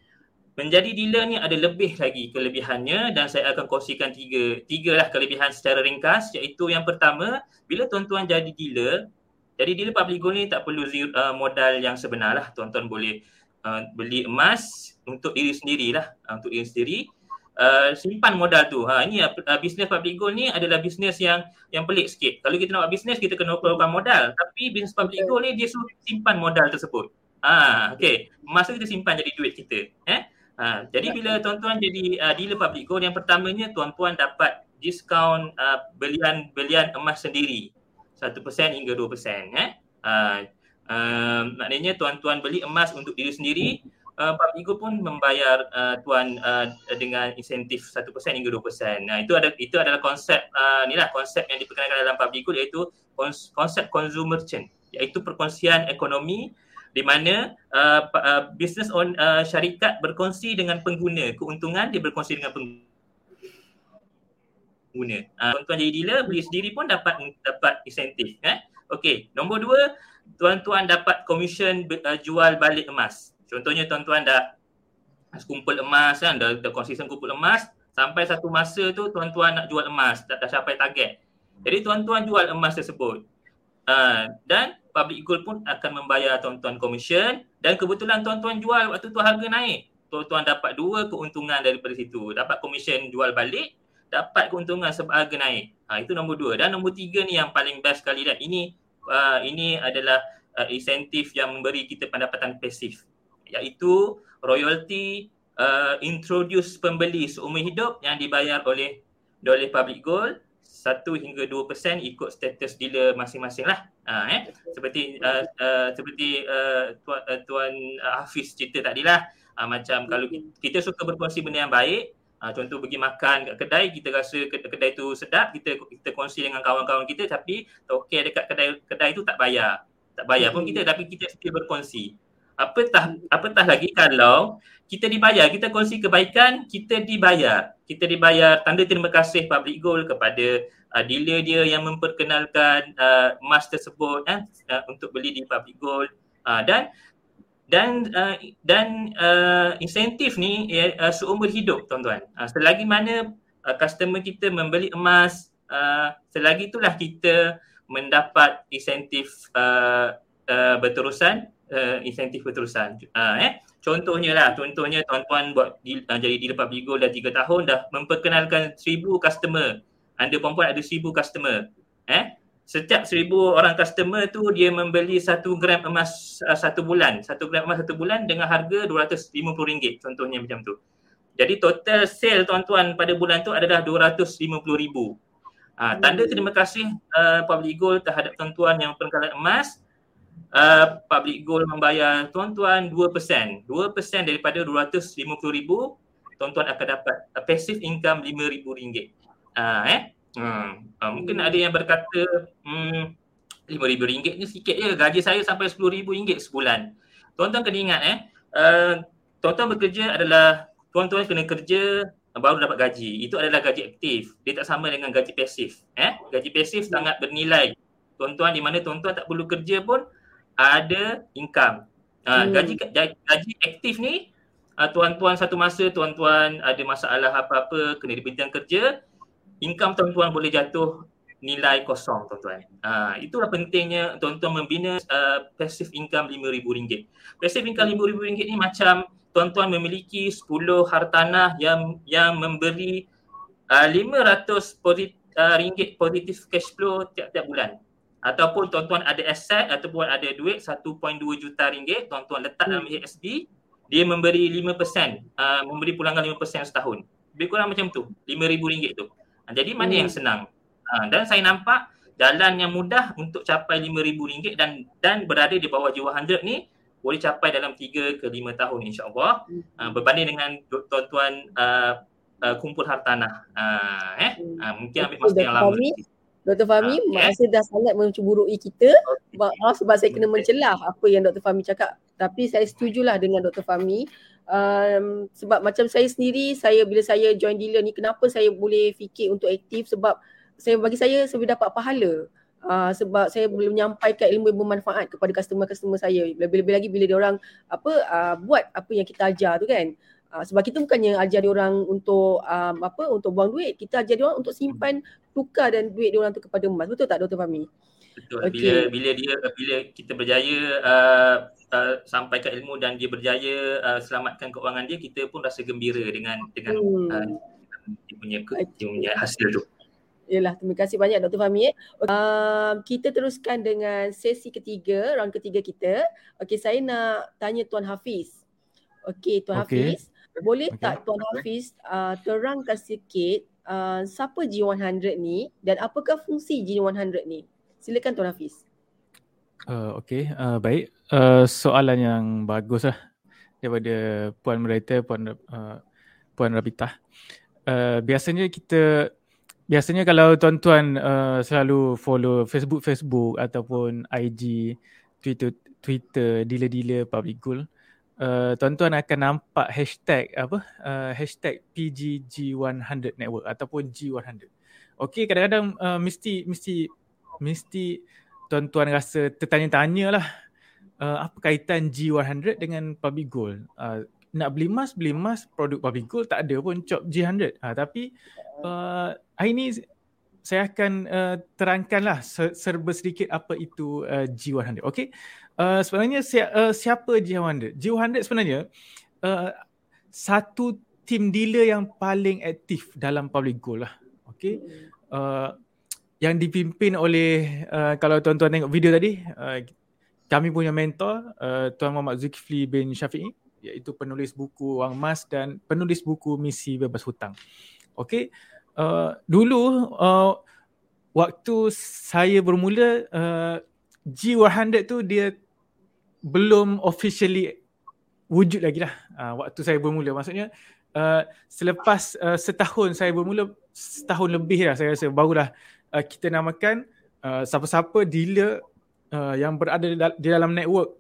menjadi dealer ni ada lebih lagi kelebihannya dan saya akan kongsikan tiga. Tiga lah kelebihan secara ringkas iaitu yang pertama bila tuan-tuan jadi dealer jadi dealer public gold ni tak perlu zero, uh, modal yang sebenar lah tuan-tuan boleh uh, beli emas untuk diri sendirilah. Uh, untuk diri sendiri Uh, simpan modal tu. Ha ini uh, bisnes public gold ni adalah bisnes yang yang pelik sikit. Kalau kita nak buat bisnes kita kena keluarkan modal, tapi bisnes public gold ni dia suruh simpan modal tersebut. Ha okey. Masa kita simpan jadi duit kita, eh? Ha jadi bila tuan-tuan jadi uh, dealer public gold yang pertamanya tuan-tuan dapat diskaun uh, belian belian emas sendiri. 1% hingga 2%, eh? Ha uh, maknanya tuan-tuan beli emas untuk diri sendiri uh, Pabigo pun membayar uh, tuan uh, dengan insentif 1% hingga 2%. Nah, itu ada itu adalah konsep uh, inilah konsep yang diperkenalkan dalam Pabigo iaitu konsep consumer chain iaitu perkongsian ekonomi di mana uh, uh, business on uh, syarikat berkongsi dengan pengguna. Keuntungan dia berkongsi dengan pengguna. Uh, tuan jadi dealer beli sendiri pun dapat dapat insentif eh? Okey nombor dua tuan-tuan dapat komisen uh, jual balik emas Contohnya tuan-tuan dah kumpul emas kan, dah, dah konsisten kumpul emas sampai satu masa tu tuan-tuan nak jual emas, dah, dah capai target. Jadi tuan-tuan jual emas tersebut. Uh, dan public gold pun akan membayar tuan-tuan komisen dan kebetulan tuan-tuan jual waktu tu harga naik. Tuan-tuan dapat dua keuntungan daripada situ. Dapat komisen jual balik, dapat keuntungan sebab harga naik. Ha, itu nombor dua. Dan nombor tiga ni yang paling best sekali dan ini uh, ini adalah uh, insentif yang memberi kita pendapatan pasif iaitu royalty uh, introduce pembeli seumur hidup yang dibayar oleh oleh public gold satu hingga dua persen ikut status dealer masing-masing lah. Uh, eh. Seperti uh, uh, seperti uh, tuan, uh, tuan uh, Hafiz cerita tadi lah. Uh, macam kalau kita suka berkongsi benda yang baik, uh, contoh pergi makan kat kedai, kita rasa kedai tu sedap, kita kita kongsi dengan kawan-kawan kita tapi okey dekat kedai kedai tu tak bayar. Tak bayar pun kita tapi kita setia berkongsi apatah apatah lagi kalau kita dibayar kita kongsi kebaikan kita dibayar. Kita dibayar tanda terima kasih public gold kepada uh, dealer dia yang memperkenalkan uh, emas tersebut eh, uh, untuk beli di public gold uh, dan dan uh, dan uh, insentif ni uh, seumur hidup tuan-tuan. Uh, selagi mana uh, customer kita membeli emas uh, selagi itulah kita mendapat insentif uh, uh, berterusan uh, insentif berterusan. Uh, eh. Contohnya lah, contohnya tuan-tuan buat di, uh, jadi dealer public gold dah 3 tahun dah memperkenalkan 1000 customer. Anda perempuan ada 1000 customer. Eh? Setiap 1000 orang customer tu dia membeli 1 gram emas uh, satu bulan. 1 gram emas satu bulan dengan harga RM250 contohnya macam tu. Jadi total sale tuan-tuan pada bulan tu adalah RM250,000. Ha, tanda terima kasih uh, Public Gold terhadap tuan-tuan yang perkenalan emas uh, public gold membayar tuan-tuan 2%. 2% daripada 250,000 tuan-tuan akan dapat uh, passive income RM5,000. Uh, eh? Hmm. Uh, mungkin ada yang berkata hmm, RM5,000 ni sikit je. Gaji saya sampai RM10,000 sebulan. Tuan-tuan kena ingat eh, uh, tuan-tuan bekerja adalah tuan-tuan kena kerja baru dapat gaji. Itu adalah gaji aktif. Dia tak sama dengan gaji pasif. Eh? Gaji pasif sangat bernilai. Tuan-tuan di mana tuan-tuan tak perlu kerja pun ada income. Uh, hmm. gaji, gaji aktif ni uh, tuan-tuan satu masa tuan-tuan ada masalah apa-apa kena dibentikan kerja income tuan-tuan boleh jatuh nilai kosong tuan-tuan. Uh, itulah pentingnya tuan-tuan membina uh, passive income RM5,000. Passive income RM5,000 ni macam tuan-tuan memiliki 10 hartanah yang yang memberi uh, 500 posit, uh, ringgit positif cash flow tiap-tiap bulan. Ataupun tuan-tuan ada aset ataupun ada duit 1.2 juta ringgit tuan-tuan letak dalam HSB dia memberi 5% uh, memberi pulangan 5% setahun. Lebih kurang macam tu, RM5,000 tu. Uh, jadi mana hmm. yang senang? Uh, dan saya nampak jalan yang mudah untuk capai RM5,000 dan dan berada di bawah Jiwa100 ni boleh capai dalam 3 ke 5 tahun insya-Allah. Uh, berbanding dengan tuan-tuan uh, uh, kumpul hartanah. Uh, eh uh, mungkin ambil masa yang lama. Dr. Fahmi uh, masa yeah. dah sangat menceburui kita okay. sebab saya kena mencelah apa yang Dr. Fahmi cakap tapi saya setujulah dengan Dr. Fahmi um, sebab macam saya sendiri saya bila saya join dealer ni kenapa saya boleh fikir untuk aktif sebab saya bagi saya saya dapat pahala uh, sebab saya boleh menyampaikan ilmu yang bermanfaat kepada customer-customer saya lebih-lebih lagi bila dia orang apa uh, buat apa yang kita ajar tu kan Uh, sebab kita bukannya ajar dia orang untuk um, apa untuk buang duit, kita ajar dia orang untuk simpan tukar dan duit dia orang tu kepada emas. Betul tak Dr. Fahmi? Betul. Okay. Bila bila dia bila kita berjaya uh, uh, sampaikan ilmu dan dia berjaya uh, selamatkan keuangan dia, kita pun rasa gembira dengan dengan hmm. uh, dia punya dia punya hasil tu. Yalah, terima kasih banyak Dr. Fahmi. Eh. Uh, kita teruskan dengan sesi ketiga, round ketiga kita. Okey, saya nak tanya Tuan Hafiz. Okey, Tuan okay. Hafiz. Boleh okay. tak Tuan Hafiz uh, terangkan sikit uh, siapa G100 ni dan apakah fungsi G100 ni? Silakan Tuan Hafiz. Uh, okay, uh, baik. Uh, soalan yang bagus lah daripada Puan Merita, Puan, uh, Puan Rabitah. Uh, biasanya kita, biasanya kalau tuan-tuan uh, selalu follow Facebook-Facebook ataupun IG, Twitter, Twitter, dealer-dealer public goal, Uh, tuan-tuan akan nampak hashtag apa uh, hashtag PGG100 network ataupun G100. Okey kadang-kadang uh, mesti mesti mesti tuan-tuan rasa tertanya-tanya lah uh, apa kaitan G100 dengan public gold. Uh, nak beli emas, beli emas produk public gold tak ada pun cop G100. Uh, tapi uh, hari ni saya akan uh, terangkanlah serba sedikit apa itu uh, G100. Okey. Uh, sebenarnya si, uh, siapa G100? G100 sebenarnya uh, satu tim dealer yang paling aktif dalam public gold lah. Okay. Uh, yang dipimpin oleh uh, kalau tuan-tuan tengok video tadi uh, kami punya mentor uh, Tuan Muhammad Zulkifli bin Syafi'i iaitu penulis buku Wang Mas dan penulis buku Misi Bebas Hutang. Okay. Uh, dulu uh, waktu saya bermula uh, G100 tu dia belum officially wujud lagi lah uh, waktu saya bermula. Maksudnya uh, selepas uh, setahun saya bermula, setahun lebih lah saya rasa barulah uh, kita namakan uh, siapa-siapa dealer uh, yang berada di dalam network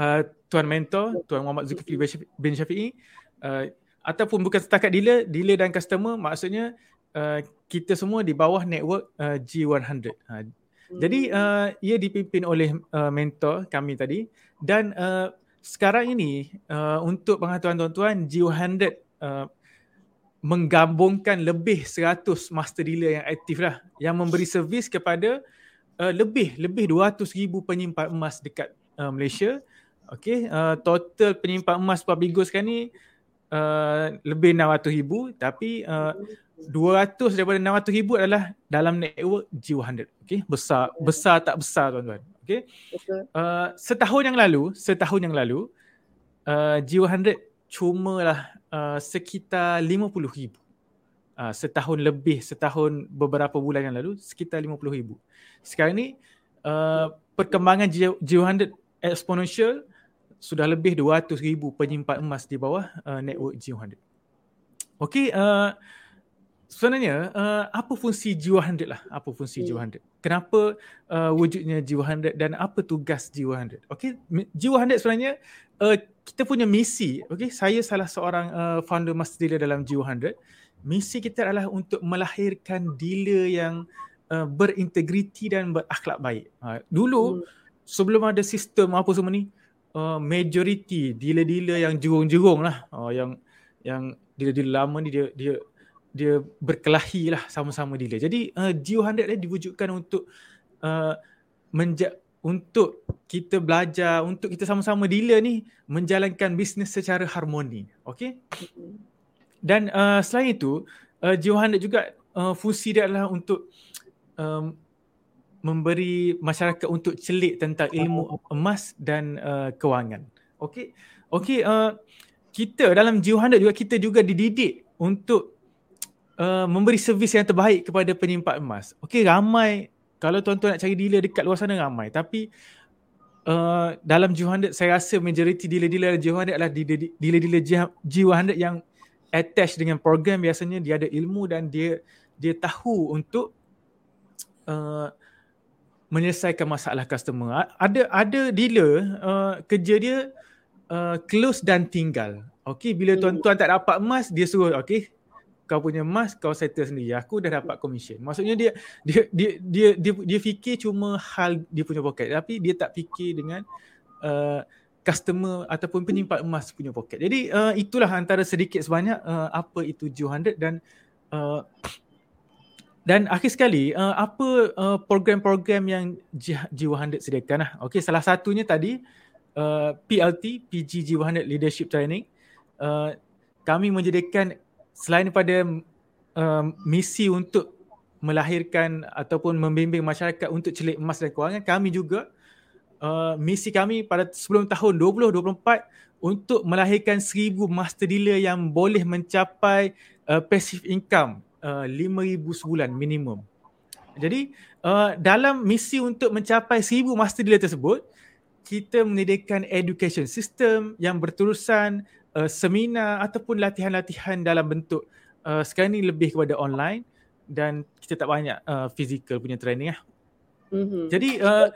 uh, Tuan Mentor, Tuan Muhammad Zulkifli bin Syafi'i uh, ataupun bukan setakat dealer, dealer dan customer maksudnya uh, kita semua di bawah network uh, G100. Uh, jadi uh, ia dipimpin oleh uh, mentor kami tadi dan uh, sekarang ini uh, untuk pengetahuan tuan-tuan G100 uh, menggabungkan lebih 100 master dealer yang aktif lah yang memberi servis kepada uh, lebih lebih 200,000 penyimpan emas dekat uh, Malaysia. Okey, uh, total penyimpan emas public gold sekarang ni uh, lebih 600,000 tapi uh, 200 daripada 600 ribu adalah dalam network G100. Okay. Besar, besar tak besar tuan-tuan. Okay. Uh, setahun yang lalu, setahun yang lalu, uh, G100 lah uh, sekitar 50 ribu. Uh, setahun lebih, setahun beberapa bulan yang lalu, sekitar 50 ribu. Sekarang ni, uh, perkembangan G- G100 exponential sudah lebih 200 ribu penyimpan emas di bawah uh, network G100. Okay, uh, sebenarnya uh, apa fungsi Jiwa100 lah? Apa fungsi hmm. Jiwa100? Kenapa uh, wujudnya Jiwa100 dan apa tugas Jiwa100? Okay, Jiwa100 sebenarnya uh, kita punya misi. Okay, saya salah seorang uh, founder master dealer dalam Jiwa100. Misi kita adalah untuk melahirkan dealer yang uh, berintegriti dan berakhlak baik. Uh, dulu hmm. sebelum ada sistem apa semua ni, uh, majority dealer-dealer yang jerung-jerung lah, uh, yang yang dealer-dealer lama ni dia dia dia berkelahi lah sama-sama dealer. Jadi uh, Geo100 ni diwujudkan untuk uh, menja- untuk kita belajar, untuk kita sama-sama dealer ni menjalankan bisnes secara harmoni. Okay? Dan uh, selain itu, uh, Geo100 juga uh, fungsi dia adalah untuk um, memberi masyarakat untuk celik tentang ilmu emas dan uh, kewangan. Okay? Okay, uh, kita dalam Geo100 juga kita juga dididik untuk uh, memberi servis yang terbaik kepada penyimpan emas. Okey, ramai kalau tuan-tuan nak cari dealer dekat luar sana ramai tapi uh, dalam G100 saya rasa majoriti dealer-dealer G100 adalah dealer-dealer G100 yang attach dengan program biasanya dia ada ilmu dan dia dia tahu untuk uh, menyelesaikan masalah customer. Ada ada dealer uh, kerja dia uh, close dan tinggal. Okey, bila hmm. tuan-tuan tak dapat emas dia suruh okey kau punya emas kau settle sendiri aku dah dapat komisen maksudnya dia dia dia dia dia, dia fikir cuma hal dia punya poket tapi dia tak fikir dengan uh, customer ataupun penyimpan emas punya poket jadi uh, itulah antara sedikit sebanyak uh, apa itu J100 dan uh, dan akhir sekali uh, apa uh, program-program yang G100 sediakan lah. Okey salah satunya tadi uh, PLT PG G100 Leadership Training uh, kami menyediakan selain daripada uh, misi untuk melahirkan ataupun membimbing masyarakat untuk celik emas dan kewangan, kami juga uh, misi kami pada sebelum tahun 2024 untuk melahirkan seribu master dealer yang boleh mencapai uh, passive income uh, 5,000 sebulan minimum. Jadi uh, dalam misi untuk mencapai seribu master dealer tersebut, kita menyediakan education system yang berterusan uh, seminar ataupun latihan-latihan dalam bentuk uh, sekarang ni lebih kepada online dan kita tak banyak uh, physical punya training lah. Mm-hmm. Jadi uh,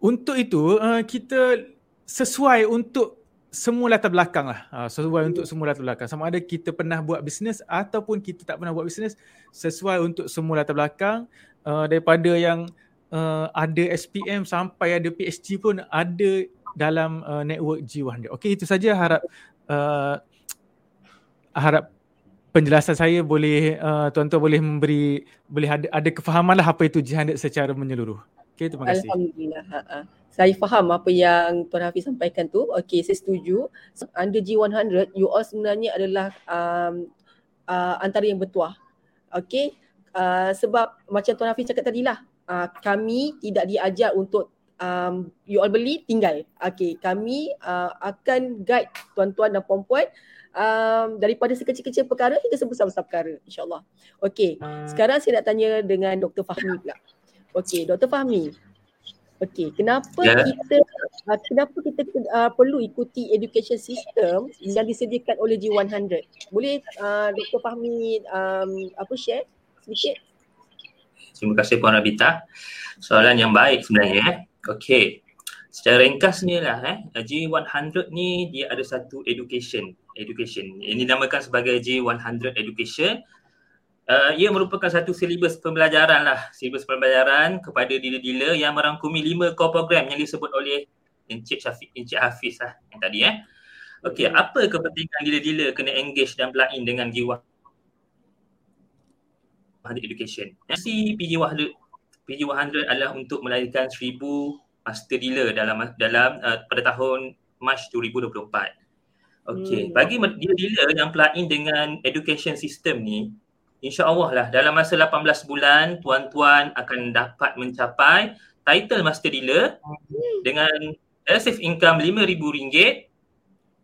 untuk itu uh, kita sesuai untuk semua latar belakang lah. Uh, sesuai untuk semua latar belakang. Sama ada kita pernah buat bisnes ataupun kita tak pernah buat bisnes sesuai untuk semua latar belakang uh, daripada yang uh, ada SPM sampai ada PhD pun ada dalam uh, network G100. Okey itu saja harap uh, harap penjelasan saya boleh uh, tuan-tuan boleh memberi boleh ada ada kefahaman lah apa itu G100 secara menyeluruh. Okey terima kasih. Alhamdulillah. Ha-ha. Saya faham apa yang Tuan Hafiz sampaikan tu. Okey saya setuju. Under G100 you all sebenarnya adalah um, uh, antara yang bertuah. Okey uh, sebab macam Tuan Hafiz cakap tadi lah uh, kami tidak diajar untuk um, you all beli tinggal. Okay, kami uh, akan guide tuan-tuan dan puan-puan um, daripada sekecil-kecil perkara hingga sebesar-besar perkara insyaAllah. Okay, sekarang saya nak tanya dengan Dr. Fahmi pula. Okay, Dr. Fahmi. Okay, kenapa yeah. kita uh, kenapa kita uh, perlu ikuti education system yang disediakan oleh G100? Boleh uh, Dr. Fahmi um, apa share sedikit? Terima kasih Puan Rabita. Soalan yang baik sebenarnya. Eh. Okey. Secara ringkasnya lah eh, G100 ni dia ada satu education. Education. Ini dinamakan sebagai G100 Education. Uh, ia merupakan satu silibus pembelajaran lah. Silibus pembelajaran kepada dealer-dealer yang merangkumi lima core program yang disebut oleh Encik Syafiq, Encik Hafiz lah yang tadi eh. Okey, hmm. apa kepentingan dealer-dealer kena engage dan berlain dengan G100 Education? Si PG100 PG100 adalah untuk melahirkan 1000 master dealer dalam dalam uh, pada tahun Mac 2024. Okey, hmm. bagi dealer-dealer yang pelajin dengan education system ni, insya-Allah lah dalam masa 18 bulan tuan-tuan akan dapat mencapai title master dealer dengan passive income RM5,000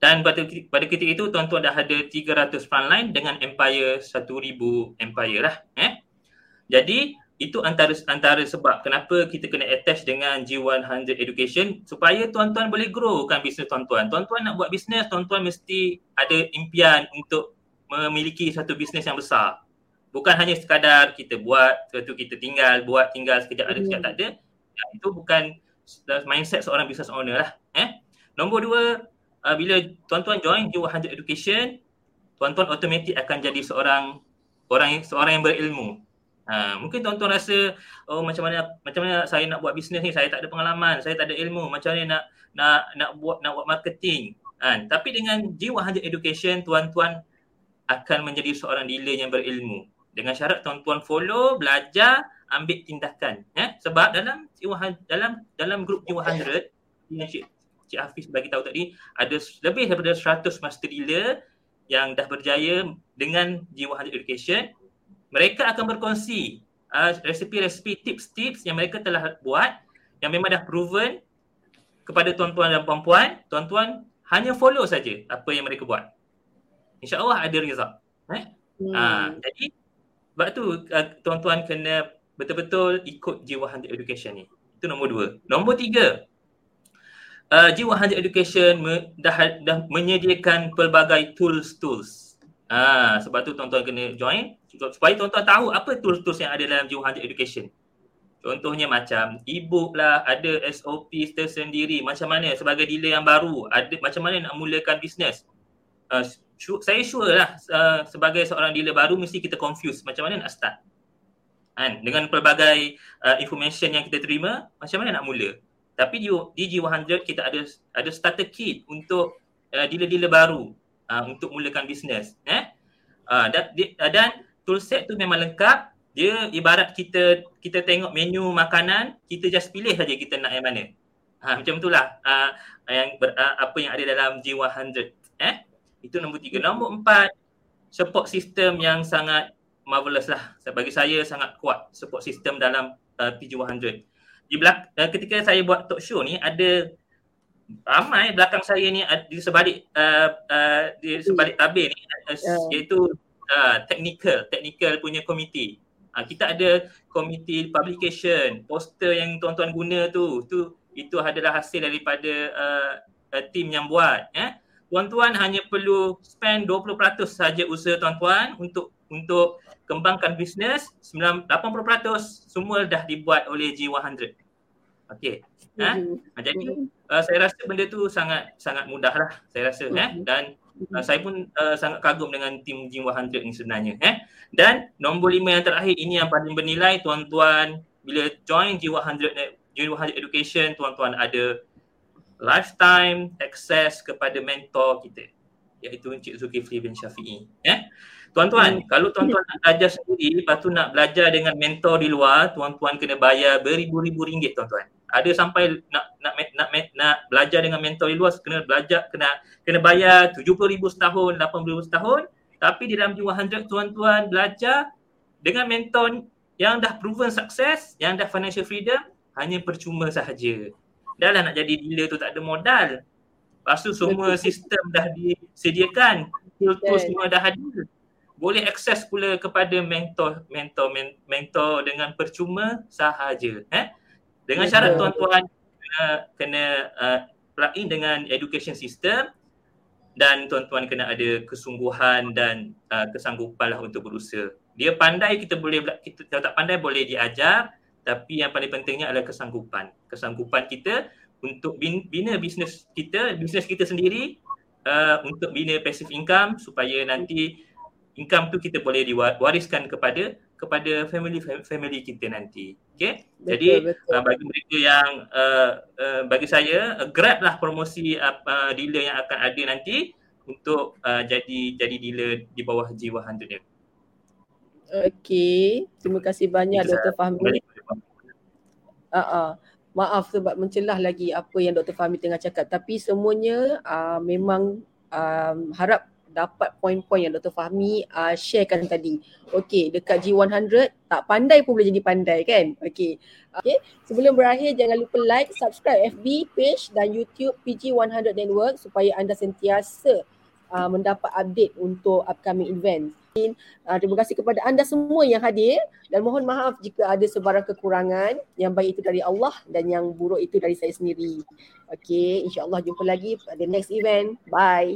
dan pada pada ketika itu tuan-tuan dah ada 300 frontline dengan empire 1000 empire lah eh. Jadi itu antara antara sebab kenapa kita kena attach dengan G100 Education supaya tuan-tuan boleh growkan bisnes tuan-tuan. Tuan-tuan nak buat bisnes, tuan-tuan mesti ada impian untuk memiliki satu bisnes yang besar. Bukan hanya sekadar kita buat tu kita tinggal buat tinggal sekejap ada sekejap tak ada. Ya, itu bukan mindset seorang business owner lah eh. Nombor dua uh, bila tuan-tuan join G100 Education tuan-tuan automatik akan jadi seorang orang seorang yang berilmu. Ha, mungkin tuan-tuan rasa oh macam mana macam mana saya nak buat bisnes ni? Saya tak ada pengalaman saya tak ada ilmu. Macam mana nak nak nak buat nak buat marketing? Kan? Tapi dengan G100 education tuan-tuan akan menjadi seorang dealer yang berilmu dengan syarat tuan-tuan follow belajar ambil tindakan ya sebab dalam G100 dalam dalam grup G100 yang Cik, Cik Hafiz bagi tahu tadi ada lebih daripada 100 master dealer yang dah berjaya dengan G100 education mereka akan berkongsi uh, resipi-resipi tips-tips yang mereka telah buat yang memang dah proven kepada tuan-tuan dan puan-puan, tuan-tuan hanya follow saja apa yang mereka buat. InsyaAllah ada result. Eh? Hmm. Uh, jadi sebab tu uh, tuan-tuan kena betul-betul ikut G100 Education ni. Itu nombor dua. Nombor tiga, uh, G100 Education me, dah, dah menyediakan pelbagai tools-tools Ha, sebab tu tuan-tuan kena join supaya tuan-tuan tahu apa tools-tools yang ada dalam G100 Education. Contohnya macam e-book lah, ada SOP tersendiri, macam mana sebagai dealer yang baru, ada macam mana nak mulakan bisnes. Uh, saya sure lah uh, sebagai seorang dealer baru mesti kita confuse macam mana nak start. Kan? Dengan pelbagai uh, information yang kita terima, macam mana nak mula. Tapi di, di G100 kita ada ada starter kit untuk uh, dealer-dealer baru uh, untuk mulakan bisnes eh uh, dan uh, dan toolset tu memang lengkap dia ibarat kita kita tengok menu makanan kita just pilih saja kita nak yang mana ha macam itulah uh, yang ber, uh, apa yang ada dalam G100 eh itu nombor tiga. Nombor empat support system yang sangat marvelous lah. Bagi saya sangat kuat support system dalam uh, PG100 di belak- uh, ketika saya buat talk show ni ada ramai belakang saya ni di sebalik uh, uh, di sebalik tabir ni uh, yeah. iaitu uh, technical technical punya komiti uh, kita ada komiti publication poster yang tuan-tuan guna tu. Tu itu adalah hasil daripada uh, uh, tim yang buat eh tuan-tuan hanya perlu spend 20% saja usaha tuan-tuan untuk untuk kembangkan bisnes. 80% semua dah dibuat oleh G100 okey eh jadi uh, saya rasa benda tu sangat sangat mudah lah saya rasa mm-hmm. eh dan uh, saya pun uh, sangat kagum dengan tim Jim 100 ni sebenarnya eh dan nombor lima yang terakhir ini yang paling bernilai tuan-tuan bila join G100 G100 Education tuan-tuan ada lifetime access kepada mentor kita iaitu Encik Zulkifli bin Syafi'i. Eh? Tuan-tuan, hmm. kalau tuan-tuan nak belajar sendiri, lepas tu nak belajar dengan mentor di luar, tuan-tuan kena bayar beribu-ribu ringgit tuan-tuan. Ada sampai nak nak nak nak, nak belajar dengan mentor di luar kena belajar kena kena bayar 70,000 setahun 80,000 setahun. Tapi di dalam G100 tuan-tuan belajar dengan mentor yang dah proven sukses yang dah financial freedom hanya percuma sahaja dah lah nak jadi dealer tu tak ada modal. Lepas tu semua sistem dah disediakan. Tool-tool semua dah ada boleh akses pula kepada mentor mentor mentor dengan percuma sahaja eh? Dengan syarat tuan-tuan kena, kena uh, plug in dengan education system dan tuan-tuan kena ada kesungguhan dan uh, kesanggupan lah untuk berusaha. Dia pandai kita boleh kita kalau tak pandai boleh diajar tapi yang paling pentingnya adalah kesanggupan. Kesanggupan kita untuk bina bisnes kita, bisnes kita sendiri uh, untuk bina passive income supaya nanti income tu kita boleh diwariskan kepada kepada family family kita nanti. Okey. Jadi betul. Uh, bagi mereka yang uh, uh, bagi saya uh, grab lah promosi uh, uh, dealer yang akan ada nanti untuk uh, jadi jadi dealer di bawah G100 ni. Okey. Terima kasih banyak Dr. Fahmi. Uh, uh. Maaf sebab mencelah lagi apa yang Dr. Fahmi tengah cakap tapi semuanya uh, memang um, harap dapat poin-poin yang Dr. Fahmi uh, sharekan tadi. Okey, dekat G100 tak pandai pun boleh jadi pandai kan? Okey. Okey, sebelum berakhir jangan lupa like, subscribe FB page dan YouTube PG100 Network supaya anda sentiasa uh, mendapat update untuk upcoming event. Uh, terima kasih kepada anda semua yang hadir dan mohon maaf jika ada sebarang kekurangan yang baik itu dari Allah dan yang buruk itu dari saya sendiri. Okey, insya-Allah jumpa lagi pada next event. Bye.